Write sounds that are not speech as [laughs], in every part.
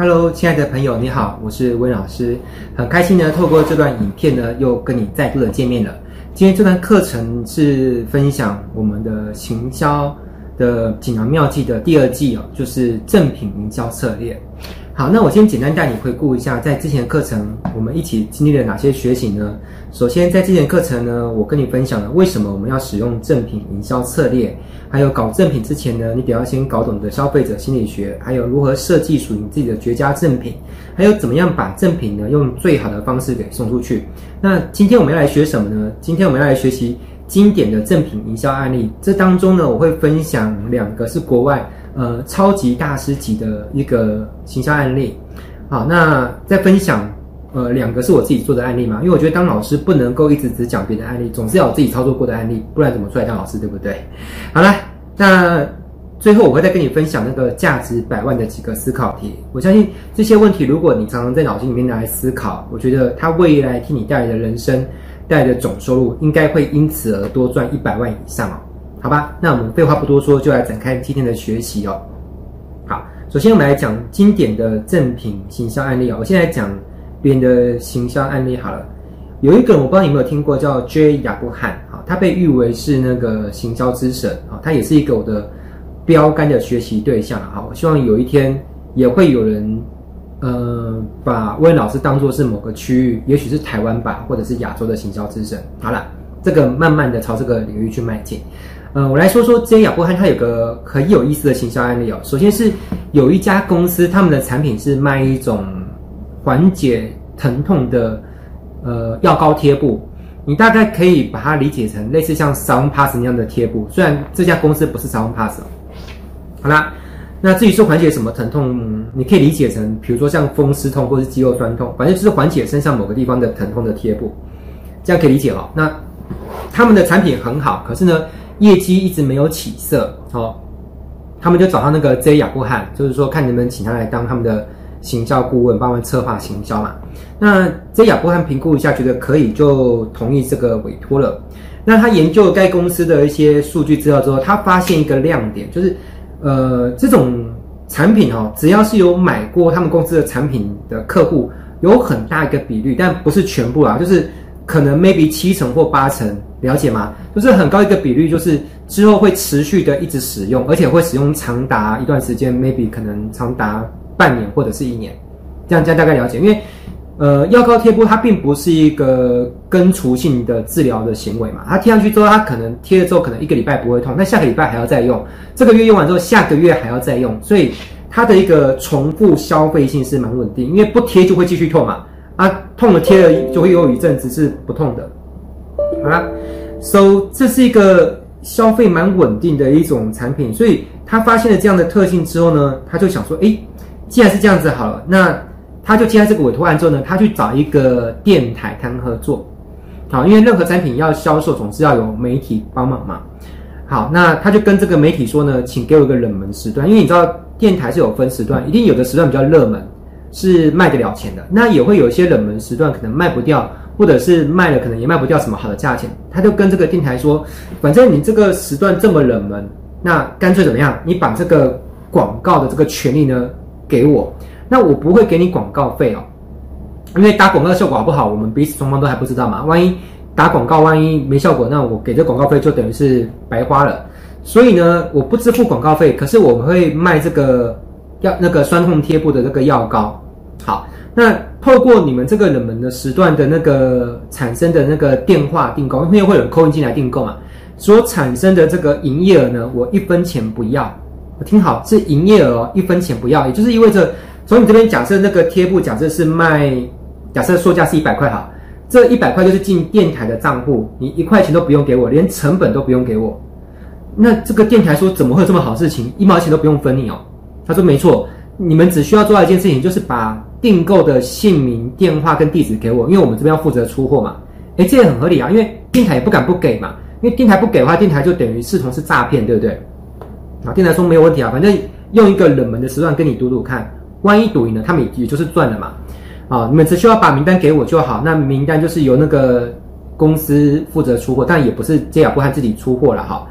Hello，亲爱的朋友，你好，我是温老师，很开心呢，透过这段影片呢，又跟你再度的见面了。今天这段课程是分享我们的行销的锦囊妙计的第二季哦，就是正品营销策略。好，那我先简单带你回顾一下，在之前的课程，我们一起经历了哪些学习呢？首先，在之前的课程呢，我跟你分享了为什么我们要使用正品营销策略，还有搞正品之前呢，你得要先搞懂的消费者心理学，还有如何设计属于你自己的绝佳正品，还有怎么样把正品呢用最好的方式给送出去。那今天我们要来学什么呢？今天我们要来学习经典的正品营销案例，这当中呢，我会分享两个是国外。呃，超级大师级的一个行销案例，好，那再分享，呃，两个是我自己做的案例嘛，因为我觉得当老师不能够一直只讲别的案例，总是要有自己操作过的案例，不然怎么出来当老师，对不对？好了，那最后我会再跟你分享那个价值百万的几个思考题，我相信这些问题，如果你常常在脑筋里面拿来思考，我觉得它未来替你带来的人生带来的总收入，应该会因此而多赚一百万以上哦。好吧，那我们废话不多说，就来展开今天的学习哦。好，首先我们来讲经典的正品行销案例哦。我现在讲别人的行销案例好了。有一个人我不知道你有没有听过，叫 J 亚布汉，好，他被誉为是那个行销之神啊，他也是一个我的标杆的学习对象啊。我希望有一天也会有人呃把温老师当作是某个区域，也许是台湾版，或者是亚洲的行销之神。好了，这个慢慢的朝这个领域去迈进。呃，我来说说 J 亚伯汉，他有个很有意思的行销案例哦。首先是有一家公司，他们的产品是卖一种缓解疼痛的呃药膏贴布，你大概可以把它理解成类似像 Salonpas 那样的贴布，虽然这家公司不是 Salonpas。好啦，那至于说缓解什么疼痛，你可以理解成，比如说像风湿痛或是肌肉酸痛，反正就是缓解身上某个地方的疼痛的贴布，这样可以理解哦。那他们的产品很好，可是呢，业绩一直没有起色，哦，他们就找到那个 J 亚伯汉，就是说看能不能请他来当他们的行销顾问，帮忙策划行销嘛。那 J 亚伯汉评估一下，觉得可以，就同意这个委托了。那他研究该公司的一些数据资料之后，他发现一个亮点，就是呃，这种产品哦，只要是有买过他们公司的产品的客户，有很大一个比率，但不是全部啊，就是。可能 maybe 七成或八成，了解吗？就是很高一个比率，就是之后会持续的一直使用，而且会使用长达一段时间，maybe 可能长达半年或者是一年，这样这样大概了解。因为呃，药膏贴布它并不是一个根除性的治疗的行为嘛，它贴上去之后，它可能贴了之后可能一个礼拜不会痛，那下个礼拜还要再用，这个月用完之后下个月还要再用，所以它的一个重复消费性是蛮稳定，因为不贴就会继续痛嘛。啊，痛了贴了就会有一阵子是不痛的。好啦，so 这是一个消费蛮稳定的一种产品，所以他发现了这样的特性之后呢，他就想说，诶，既然是这样子好了，那他就接下这个委托案之后呢，他去找一个电台谈合作。好，因为任何产品要销售，总是要有媒体帮忙嘛。好，那他就跟这个媒体说呢，请给我一个冷门时段，因为你知道电台是有分时段，一定有的时段比较热门。是卖得了钱的，那也会有一些冷门时段可能卖不掉，或者是卖了可能也卖不掉什么好的价钱。他就跟这个电台说，反正你这个时段这么冷门，那干脆怎么样？你把这个广告的这个权利呢给我，那我不会给你广告费哦，因为打广告效果好不好，我们彼此双方都还不知道嘛。万一打广告万一没效果，那我给这广告费就等于是白花了。所以呢，我不支付广告费，可是我们会卖这个。要那个酸痛贴布的那个药膏，好，那透过你们这个冷门的时段的那个产生的那个电话订购，因为会有人 call 进来订购嘛，所产生的这个营业额呢，我一分钱不要。听好，是营业额，一分钱不要，也就是意味着从你这边假设那个贴布假设是卖，假设售价是一百块哈，这一百块就是进电台的账户，你一块钱都不用给我，连成本都不用给我。那这个电台说怎么会有这么好事情，一毛钱都不用分你哦。他说：“没错，你们只需要做到一件事情，就是把订购的姓名、电话跟地址给我，因为我们这边要负责出货嘛。诶，这也很合理啊，因为电台也不敢不给嘛，因为电台不给的话，电台就等于视同是诈骗，对不对？啊，电台说没有问题啊，反正用一个冷门的时段跟你赌赌看，万一赌赢了，他们也也就是赚了嘛。啊，你们只需要把名单给我就好，那名单就是由那个公司负责出货，但也不是 J 亚伯汉自己出货了哈。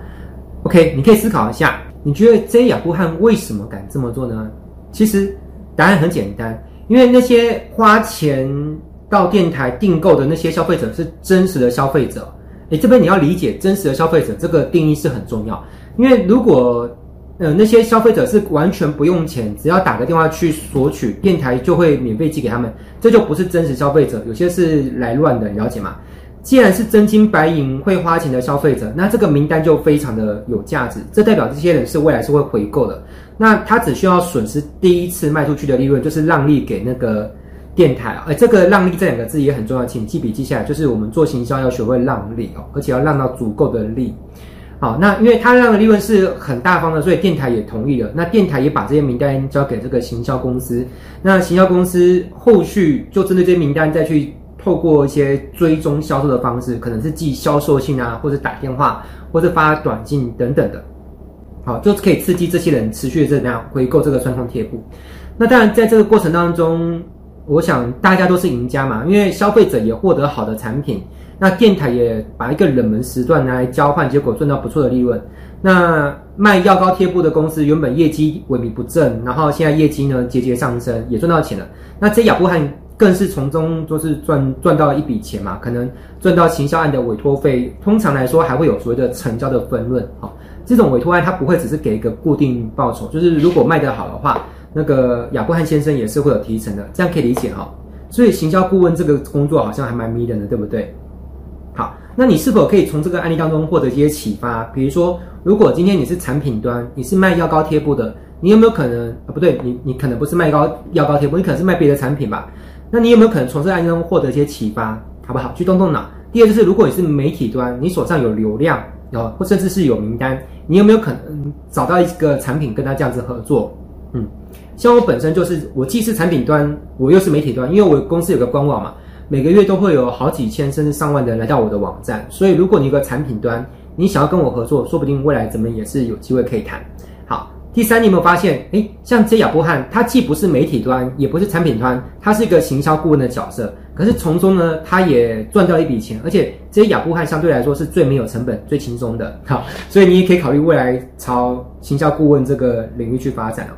OK，你可以思考一下。”你觉得 J 亚布汉为什么敢这么做呢？其实答案很简单，因为那些花钱到电台订购的那些消费者是真实的消费者。诶，这边你要理解真实的消费者这个定义是很重要，因为如果呃那些消费者是完全不用钱，只要打个电话去索取，电台就会免费寄给他们，这就不是真实消费者，有些是来乱的，你了解吗？既然是真金白银会花钱的消费者，那这个名单就非常的有价值。这代表这些人是未来是会回购的。那他只需要损失第一次卖出去的利润，就是让利给那个电台啊。哎，这个让利这两个字也很重要，请记笔记下来。就是我们做行销要学会让利哦，而且要让到足够的利。好，那因为他让的利润是很大方的，所以电台也同意了。那电台也把这些名单交给这个行销公司。那行销公司后续就针对这些名单再去。透过一些追踪销售的方式，可能是寄销售信啊，或者打电话，或者发短信等等的，好，就可以刺激这些人持续的这样回购这个酸痛贴布。那当然，在这个过程当中，我想大家都是赢家嘛，因为消费者也获得好的产品，那电台也把一个冷门时段拿来交换，结果赚到不错的利润。那卖药膏贴布的公司原本业绩萎靡不振，然后现在业绩呢节节上升，也赚到钱了。那这雅布汉。更是从中就是赚赚到一笔钱嘛，可能赚到行销案的委托费，通常来说还会有所谓的成交的分润。好，这种委托案它不会只是给一个固定报酬，就是如果卖得好的话，那个亚伯汉先生也是会有提成的，这样可以理解哈。所以行销顾问这个工作好像还蛮迷人的，对不对？好，那你是否可以从这个案例当中获得一些启发？比如说，如果今天你是产品端，你是卖药膏贴布的，你有没有可能啊？不对，你你可能不是卖膏药膏贴布，你可能是卖别的产品吧？那你有没有可能从这个案例中获得一些启发，好不好？去动动脑。第二就是，如果你是媒体端，你手上有流量哦，或甚至是有名单，你有没有可能找到一个产品跟他这样子合作？嗯，像我本身就是，我既是产品端，我又是媒体端，因为我公司有个官网嘛，每个月都会有好几千甚至上万的人来到我的网站，所以如果你有个产品端，你想要跟我合作，说不定未来怎么也是有机会可以谈。好。第三，你有没有发现，诶，像这亚波汉，他既不是媒体端，也不是产品端，他是一个行销顾问的角色。可是从中呢，他也赚到一笔钱，而且这些亚波汉相对来说是最没有成本、最轻松的。好，所以你也可以考虑未来朝行销顾问这个领域去发展哦。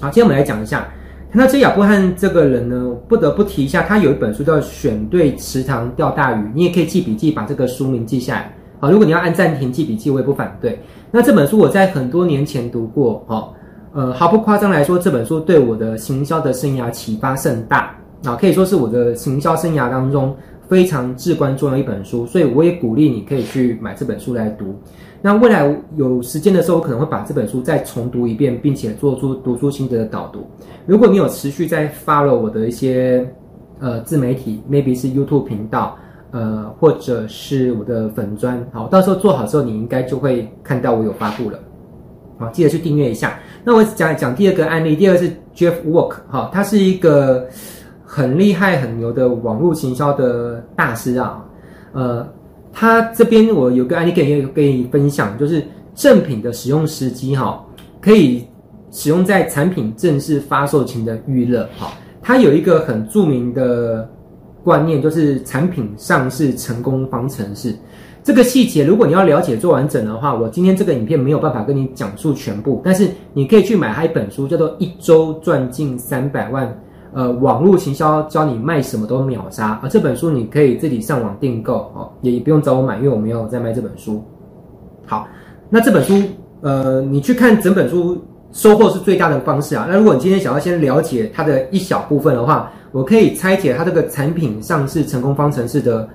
好，今天我们来讲一下，谈到这亚伯汉这个人呢，不得不提一下，他有一本书叫《选对池塘钓大鱼》，你也可以记笔记，把这个书名记下来。好，如果你要按暂停记笔记，我也不反对。那这本书我在很多年前读过，哦，呃，毫不夸张来说，这本书对我的行销的生涯启发甚大啊，可以说是我的行销生涯当中非常至关重要的一本书，所以我也鼓励你可以去买这本书来读。那未来有时间的时候，我可能会把这本书再重读一遍，并且做出读书心得的导读。如果你有持续在 follow 我的一些呃自媒体，maybe 是 YouTube 频道。呃，或者是我的粉砖，好，到时候做好之后，你应该就会看到我有发布了，好，记得去订阅一下。那我讲讲第二个案例，第二个是 Jeff Walk，哈，他是一个很厉害、很牛的网络行销的大师啊。呃，他这边我有个案例可以跟你分享，就是正品的使用时机，哈，可以使用在产品正式发售前的预热，哈，他有一个很著名的。观念就是产品上市成功方程式，这个细节如果你要了解做完整的话，我今天这个影片没有办法跟你讲述全部，但是你可以去买他一本书，叫做《一周赚进三百万》，呃，网络行销教你卖什么都秒杀，而这本书你可以自己上网订购哦，也不用找我买，因为我没有在卖这本书。好，那这本书，呃，你去看整本书，收获是最大的方式啊。那如果你今天想要先了解它的一小部分的话，我可以拆解它这个产品上市成功方程式的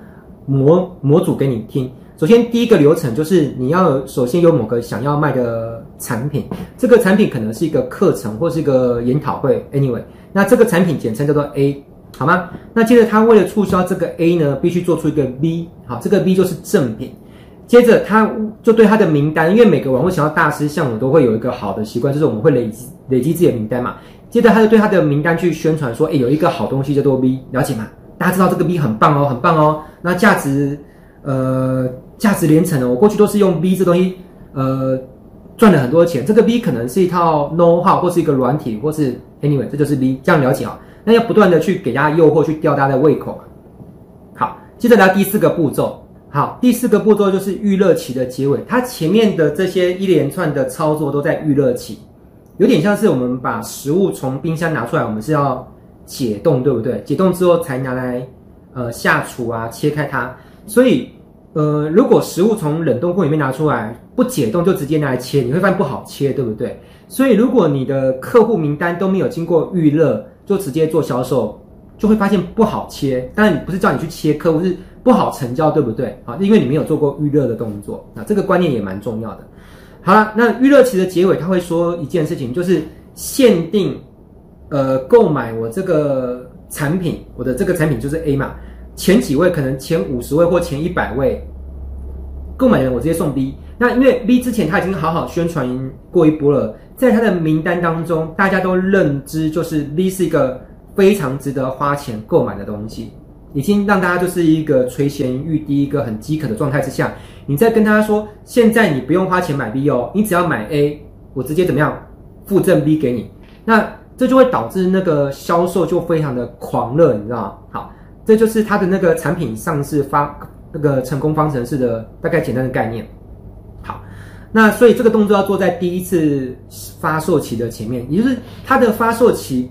模模组给你听。首先，第一个流程就是你要首先有某个想要卖的产品，这个产品可能是一个课程或是一个研讨会。Anyway，那这个产品简称叫做 A，好吗？那接着他为了促销这个 A 呢，必须做出一个 B，好，这个 B 就是正品。接着他就对他的名单，因为每个网络行销大师像我都会有一个好的习惯，就是我们会累积累积自己的名单嘛。接着他就对他的名单去宣传说：“诶，有一个好东西叫做 V，了解吗？大家知道这个 V 很棒哦，很棒哦。那价值，呃，价值连城哦。我过去都是用 V 这东西，呃，赚了很多钱。这个 V 可能是一套 know-how 或是一个软体，或是 anyway，这就是 V。这样了解啊？那要不断的去给大家诱惑，去吊大家的胃口。好，接着来第四个步骤。好，第四个步骤就是预热期的结尾。它前面的这些一连串的操作都在预热期。有点像是我们把食物从冰箱拿出来，我们是要解冻，对不对？解冻之后才拿来呃下厨啊，切开它。所以呃，如果食物从冷冻库里面拿出来不解冻就直接拿来切，你会发现不好切，对不对？所以如果你的客户名单都没有经过预热就直接做销售，就会发现不好切。但不是叫你去切客户，是不好成交，对不对？啊，因为你没有做过预热的动作，那这个观念也蛮重要的。好了，那预热期的结尾他会说一件事情，就是限定，呃，购买我这个产品，我的这个产品就是 A 嘛，前几位可能前五十位或前一百位购买的人，我直接送 B。那因为 B 之前他已经好好宣传过一波了，在他的名单当中，大家都认知就是 B 是一个非常值得花钱购买的东西。已经让大家就是一个垂涎欲滴、一个很饥渴的状态之下，你再跟大家说，现在你不用花钱买 B 哦，你只要买 A，我直接怎么样附赠 B 给你，那这就会导致那个销售就非常的狂热，你知道吗？好，这就是它的那个产品上市发那个成功方程式的大概简单的概念。好，那所以这个动作要做在第一次发售期的前面，也就是它的发售期。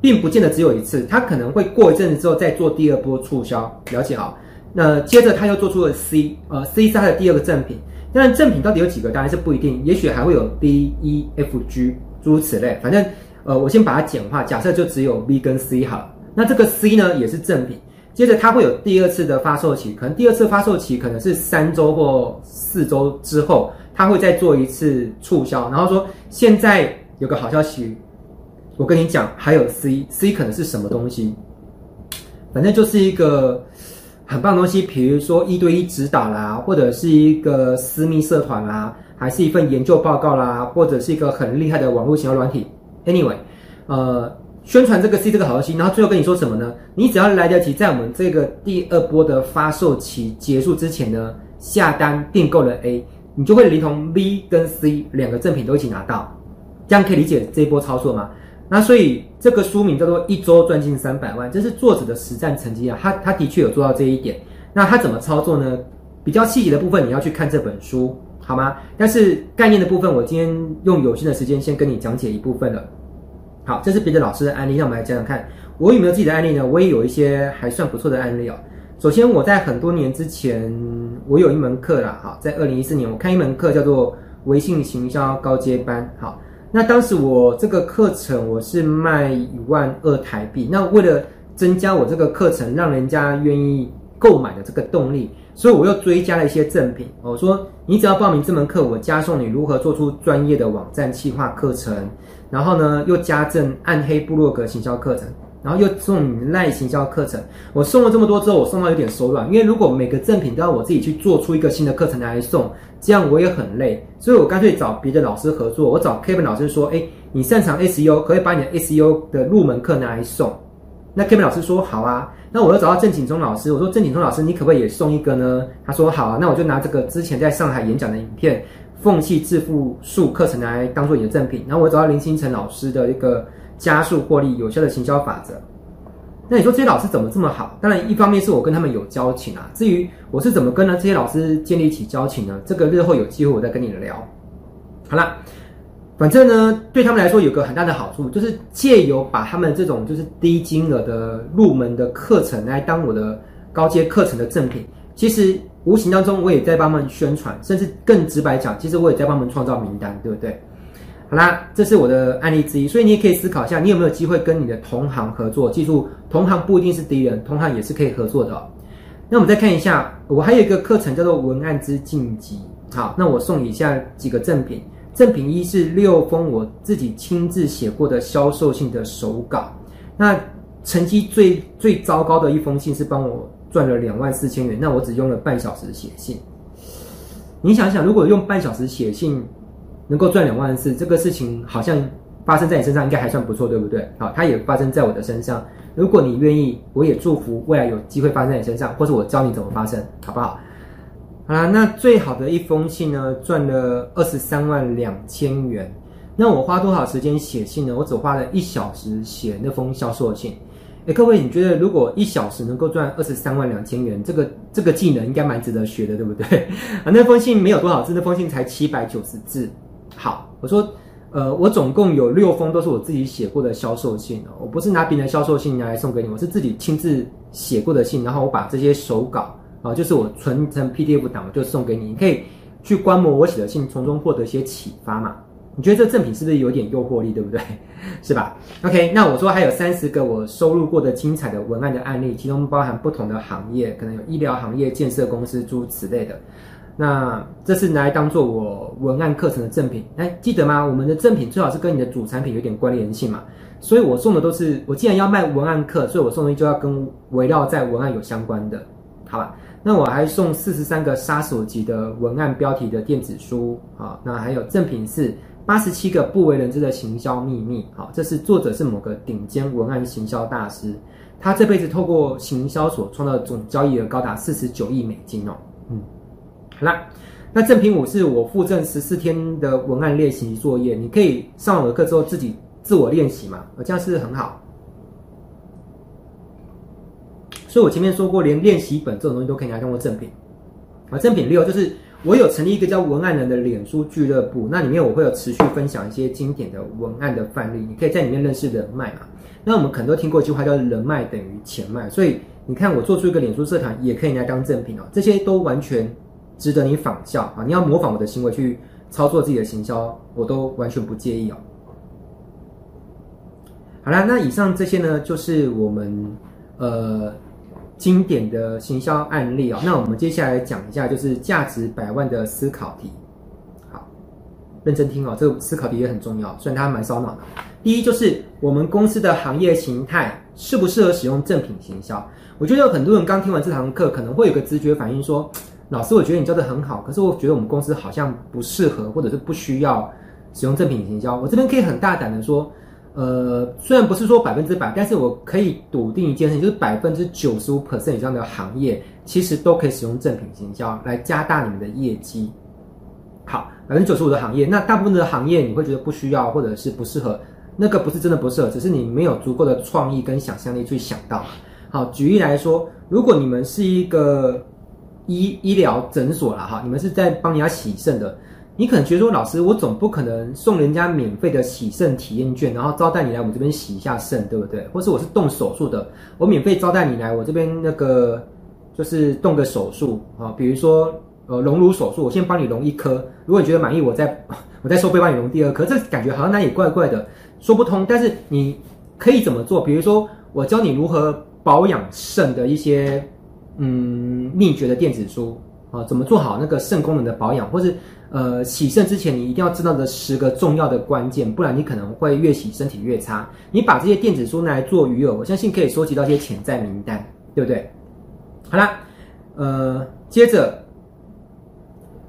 并不见得只有一次，他可能会过一阵子之后再做第二波促销，了解好。那接着他又做出了 C，呃，C 是他的第二个赠品。但，赠品到底有几个，当然是不一定，也许还会有 D、E、F、G 诸如此类。反正，呃，我先把它简化，假设就只有 B 跟 C 好。那这个 C 呢，也是赠品。接着它会有第二次的发售期，可能第二次发售期可能是三周或四周之后，它会再做一次促销，然后说现在有个好消息。我跟你讲，还有 C，C 可能是什么东西？反正就是一个很棒的东西，比如说一对一指导啦，或者是一个私密社团啦，还是一份研究报告啦，或者是一个很厉害的网络行销软体。Anyway，呃，宣传这个 C 这个好消息，然后最后跟你说什么呢？你只要来得及在我们这个第二波的发售期结束之前呢，下单订购了 A，你就会连同 B 跟 C 两个赠品都一起拿到。这样可以理解这一波操作吗？那所以这个书名叫做“一周赚进三百万”，这是作者的实战成绩啊，他他的确有做到这一点。那他怎么操作呢？比较细节的部分你要去看这本书，好吗？但是概念的部分，我今天用有限的时间先跟你讲解一部分了。好，这是别的老师的案例，让我们来讲讲看，我有没有自己的案例呢？我也有一些还算不错的案例哦。首先，我在很多年之前，我有一门课啦，好，在二零一四年，我看一门课叫做微信行销高阶班，好。那当时我这个课程我是卖一万二台币，那为了增加我这个课程让人家愿意购买的这个动力，所以我又追加了一些赠品。我说你只要报名这门课，我加送你如何做出专业的网站企划课程，然后呢又加赠暗黑部落格行销课程。然后又送你赖行销课程，我送了这么多之后，我送到有点手软，因为如果每个赠品都要我自己去做出一个新的课程来送，这样我也很累，所以我干脆找别的老师合作。我找 Kevin 老师说：“哎，你擅长 SEO，可以把你的 SEO 的入门课拿来送。”那 Kevin 老师说：“好啊。”那我又找到郑景忠老师，我说：“郑景忠老师，你可不可以也送一个呢？”他说：“好啊。”那我就拿这个之前在上海演讲的影片《缝隙致富术》课程来当做你的赠品。然后我找到林星辰老师的一个。加速获利有效的行销法则。那你说这些老师怎么这么好？当然，一方面是我跟他们有交情啊。至于我是怎么跟呢这些老师建立起交情呢？这个日后有机会我再跟你聊。好啦，反正呢，对他们来说有个很大的好处，就是借由把他们这种就是低金额的入门的课程来当我的高阶课程的赠品，其实无形当中我也在帮他们宣传，甚至更直白讲，其实我也在帮他们创造名单，对不对？好啦，这是我的案例之一，所以你也可以思考一下，你有没有机会跟你的同行合作？记住，同行不一定是敌人，同行也是可以合作的。那我们再看一下，我还有一个课程叫做文案之晋级。好，那我送以下几个赠品。赠品一是六封我自己亲自写过的销售信的手稿。那成绩最最糟糕的一封信是帮我赚了两万四千元，那我只用了半小时写信。你想想，如果用半小时写信，能够赚两万四，这个事情好像发生在你身上，应该还算不错，对不对？好，它也发生在我的身上。如果你愿意，我也祝福未来有机会发生在你身上，或者我教你怎么发生，好不好？好啦，那最好的一封信呢，赚了二十三万两千元。那我花多少时间写信呢？我只花了一小时写那封销售信。诶，各位，你觉得如果一小时能够赚二十三万两千元，这个这个技能应该蛮值得学的，对不对？[laughs] 啊，那封信没有多少字，那封信才七百九十字。好，我说，呃，我总共有六封都是我自己写过的销售信哦，我不是拿别人的销售信拿来送给你，我是自己亲自写过的信，然后我把这些手稿啊，就是我存成 PDF 档，我就送给你，你可以去观摩我写的信，从中获得一些启发嘛。你觉得这赠品是不是有点诱惑力，对不对？[laughs] 是吧？OK，那我说还有三十个我收录过的精彩的文案的案例，其中包含不同的行业，可能有医疗行业、建设公司诸此类的。那这是拿来当做我文案课程的赠品，哎，记得吗？我们的赠品最好是跟你的主产品有点关联性嘛。所以我送的都是，我既然要卖文案课，所以我送的就要跟围绕在文案有相关的，好吧？那我还送四十三个杀手级的文案标题的电子书，好，那还有赠品是八十七个不为人知的行销秘密，好，这是作者是某个顶尖文案行销大师，他这辈子透过行销所创造的总交易额高达四十九亿美金哦，嗯。好啦，那正品五是我附赠十四天的文案练习作业，你可以上我的课之后自己自我练习嘛，这样是很好。所以我前面说过，连练习本这种东西都可以拿来当做赠品。啊，赠品六就是我有成立一个叫文案人的脸书俱乐部，那里面我会有持续分享一些经典的文案的范例，你可以在里面认识人脉嘛。那我们可能都听过一句话叫“人脉等于钱脉”，所以你看我做出一个脸书社团，也可以拿来当赠品哦。这些都完全。值得你仿效啊！你要模仿我的行为去操作自己的行销，我都完全不介意哦。好啦，那以上这些呢，就是我们呃经典的行销案例哦。那我们接下来讲一下，就是价值百万的思考题。好，认真听哦，这个思考题也很重要，虽然它蛮烧脑的。第一就是我们公司的行业形态适不适合使用正品行销？我觉得有很多人刚听完这堂课，可能会有个直觉反应说。老师，我觉得你教的很好，可是我觉得我们公司好像不适合，或者是不需要使用正品行销。我这边可以很大胆的说，呃，虽然不是说百分之百，但是我可以笃定一件事情，就是百分之九十五 percent 以上的行业，其实都可以使用正品行销来加大你们的业绩。好，百分之九十五的行业，那大部分的行业你会觉得不需要，或者是不适合，那个不是真的不适合，只是你没有足够的创意跟想象力去想到。好，举例来说，如果你们是一个。医医疗诊所啦，哈，你们是在帮人家洗肾的，你可能觉得说，老师，我总不可能送人家免费的洗肾体验券，然后招待你来我们这边洗一下肾，对不对？或是我是动手术的，我免费招待你来我这边那个就是动个手术啊，比如说呃隆乳手术，我先帮你隆一颗，如果你觉得满意，我再 [laughs] 我再收费帮你隆第二颗，这感觉好像哪里怪怪的，说不通。但是你可以怎么做？比如说我教你如何保养肾的一些。嗯，秘诀的电子书啊，怎么做好那个肾功能的保养，或是呃洗肾之前你一定要知道的十个重要的关键，不然你可能会越洗身体越差。你把这些电子书拿来做鱼饵，我相信可以收集到一些潜在名单，对不对？好啦，呃，接着。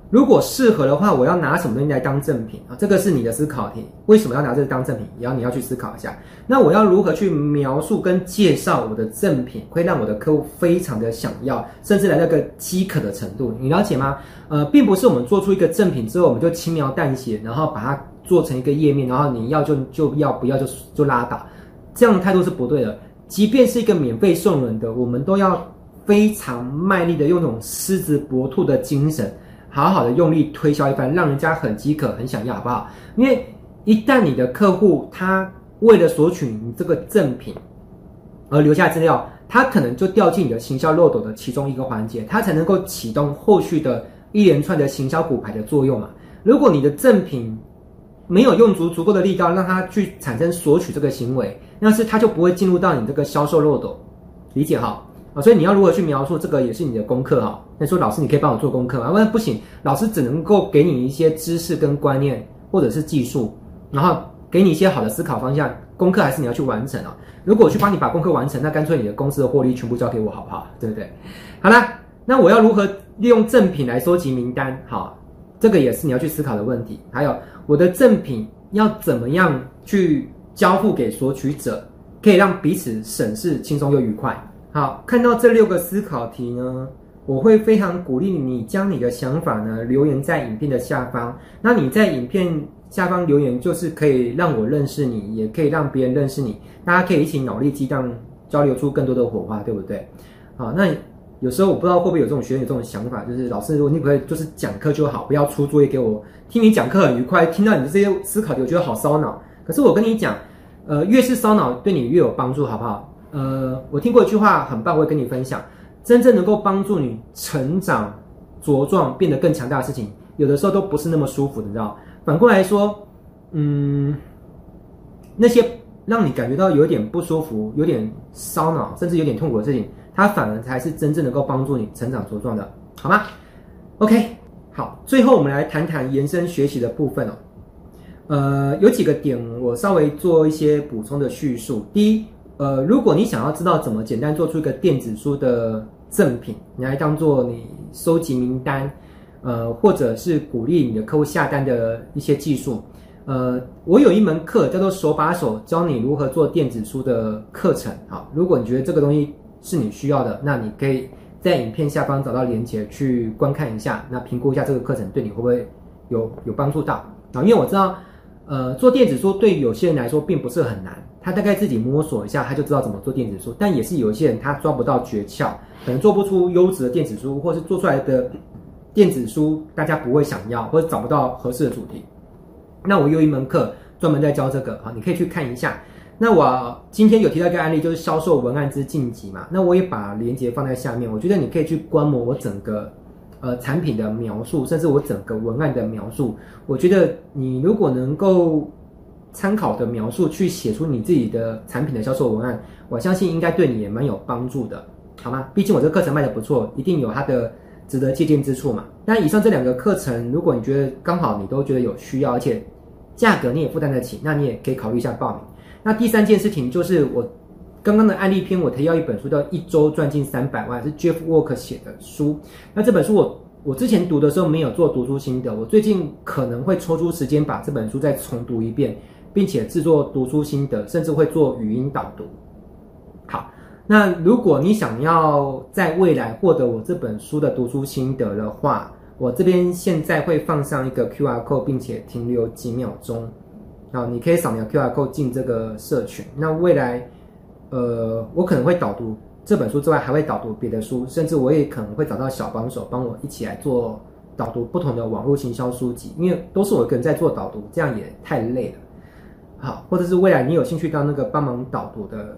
如果适合的话，我要拿什么东西来当赠品啊？这个是你的思考题。为什么要拿这个当赠品？也要你要去思考一下。那我要如何去描述跟介绍我的赠品，会让我的客户非常的想要，甚至来到个饥渴的程度？你了解吗？呃，并不是我们做出一个赠品之后，我们就轻描淡写，然后把它做成一个页面，然后你要就就要，不要就就拉倒。这样的态度是不对的。即便是一个免费送人的，我们都要非常卖力的用那种狮子搏兔的精神。好好的用力推销一番，让人家很饥渴，很想要，好不好？因为一旦你的客户他为了索取你这个赠品而留下资料，他可能就掉进你的行销漏斗的其中一个环节，他才能够启动后续的一连串的行销骨牌的作用嘛。如果你的赠品没有用足足够的力道，让他去产生索取这个行为，那是他就不会进入到你这个销售漏斗，理解哈？所以你要如何去描述这个，也是你的功课哈。那说老师，你可以帮我做功课吗？不行，老师只能够给你一些知识跟观念，或者是技术，然后给你一些好的思考方向。功课还是你要去完成啊。如果我去帮你把功课完成，那干脆你的公司的获利全部交给我，好不好？对不对？好啦，那我要如何利用赠品来收集名单？好，这个也是你要去思考的问题。还有我的赠品要怎么样去交付给索取者，可以让彼此省事轻松又愉快。好，看到这六个思考题呢，我会非常鼓励你将你的想法呢留言在影片的下方。那你在影片下方留言，就是可以让我认识你，也可以让别人认识你。大家可以一起脑力激荡，交流出更多的火花，对不对？好，那有时候我不知道会不会有这种学生有这种想法，就是老师，如果你不可以就是讲课就好，不要出作业给我。听你讲课很愉快，听到你的这些思考题，我觉得好烧脑。可是我跟你讲，呃，越是烧脑，对你越有帮助，好不好？呃，我听过一句话很棒，我会跟你分享。真正能够帮助你成长、茁壮、变得更强大的事情，有的时候都不是那么舒服的，你知道？反过来说，嗯，那些让你感觉到有点不舒服、有点烧脑，甚至有点痛苦的事情，它反而才是真正能够帮助你成长茁壮的，好吗？OK，好，最后我们来谈谈延伸学习的部分哦。呃，有几个点我稍微做一些补充的叙述。第一，呃，如果你想要知道怎么简单做出一个电子书的赠品，你来当做你收集名单，呃，或者是鼓励你的客户下单的一些技术，呃，我有一门课叫做手把手教你如何做电子书的课程。好，如果你觉得这个东西是你需要的，那你可以在影片下方找到链接去观看一下，那评估一下这个课程对你会不会有有帮助到啊？因为我知道，呃，做电子书对有些人来说并不是很难。他大概自己摸索一下，他就知道怎么做电子书。但也是有一些人他抓不到诀窍，可能做不出优质的电子书，或是做出来的电子书大家不会想要，或者找不到合适的主题。那我有一门课专门在教这个啊，你可以去看一下。那我今天有提到一个案例，就是销售文案之晋级嘛。那我也把链接放在下面，我觉得你可以去观摩我整个呃产品的描述，甚至我整个文案的描述。我觉得你如果能够。参考的描述去写出你自己的产品的销售文案，我相信应该对你也蛮有帮助的，好吗？毕竟我这个课程卖得不错，一定有它的值得借鉴之处嘛。那以上这两个课程，如果你觉得刚好你都觉得有需要，而且价格你也负担得起，那你也可以考虑一下报名。那第三件事情就是我刚刚的案例篇，我提到一本书叫《一周赚进三百万》，是 Jeff Walker 写的书。那这本书我我之前读的时候没有做读书心得，我最近可能会抽出时间把这本书再重读一遍。并且制作读书心得，甚至会做语音导读。好，那如果你想要在未来获得我这本书的读书心得的话，我这边现在会放上一个 QR code，并且停留几秒钟。好，你可以扫描 QR code 进这个社群。那未来，呃，我可能会导读这本书之外，还会导读别的书，甚至我也可能会找到小帮手帮我一起来做导读不同的网络行销书籍，因为都是我一个人在做导读，这样也太累了。好，或者是未来你有兴趣当那个帮忙导读的，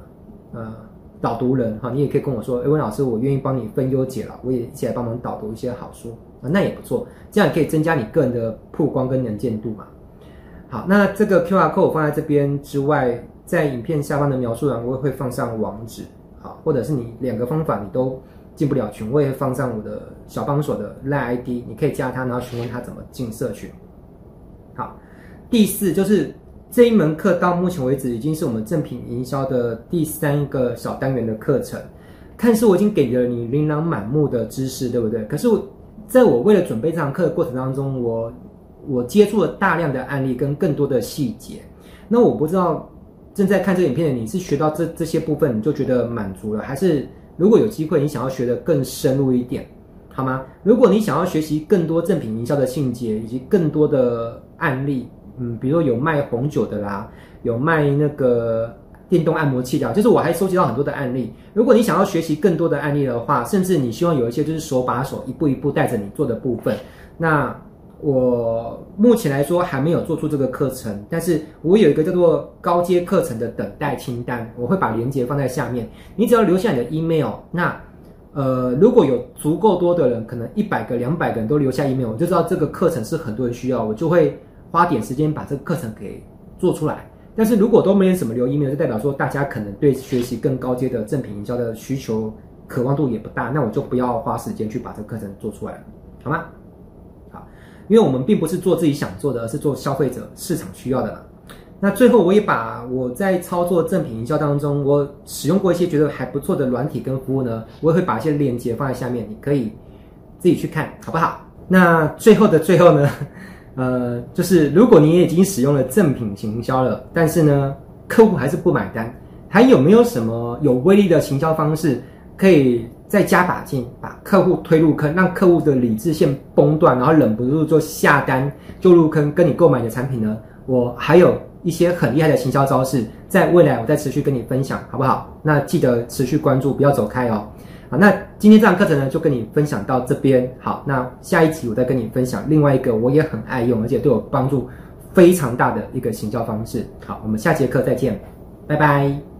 呃，导读人哈，你也可以跟我说，哎，温老师，我愿意帮你分忧解劳，我也一起来帮忙导读一些好书啊，那也不错，这样也可以增加你个人的曝光跟能见度嘛。好，那这个 QR code 我放在这边之外，在影片下方的描述栏我也会放上网址，好，或者是你两个方法你都进不了群，我也会放上我的小帮手的赖 ID，你可以加他，然后询问他怎么进社群。好，第四就是。这一门课到目前为止已经是我们正品营销的第三个小单元的课程，看似我已经给了你琳琅满目的知识，对不对？可是我，在我为了准备这堂课的过程当中，我我接触了大量的案例跟更多的细节。那我不知道正在看这影片的你是学到这这些部分你就觉得满足了，还是如果有机会你想要学得更深入一点，好吗？如果你想要学习更多正品营销的细节以及更多的案例。嗯，比如说有卖红酒的啦，有卖那个电动按摩器的，就是我还收集到很多的案例。如果你想要学习更多的案例的话，甚至你希望有一些就是手把手一步一步带着你做的部分，那我目前来说还没有做出这个课程，但是我有一个叫做高阶课程的等待清单，我会把链接放在下面。你只要留下你的 email，那呃如果有足够多的人，可能一百个、两百个人都留下 email，我就知道这个课程是很多人需要，我就会。花点时间把这个课程给做出来，但是如果都没有什么留 email，就代表说大家可能对学习更高阶的正品营销的需求渴望度也不大，那我就不要花时间去把这个课程做出来了，好吗？好，因为我们并不是做自己想做的，而是做消费者市场需要的。那最后我也把我在操作正品营销当中，我使用过一些觉得还不错的软体跟服务呢，我也会把一些链接放在下面，你可以自己去看，好不好？那最后的最后呢？呃，就是如果你也已经使用了正品行销了，但是呢，客户还是不买单，还有没有什么有威力的行销方式，可以再加把劲，把客户推入坑，让客户的理智线崩断，然后忍不住就下单就入坑，跟你购买你的产品呢？我还有一些很厉害的行销招式，在未来我再持续跟你分享，好不好？那记得持续关注，不要走开哦。好，那今天这堂课程呢，就跟你分享到这边。好，那下一集我再跟你分享另外一个我也很爱用，而且对我帮助非常大的一个行销方式。好，我们下节课再见，拜拜。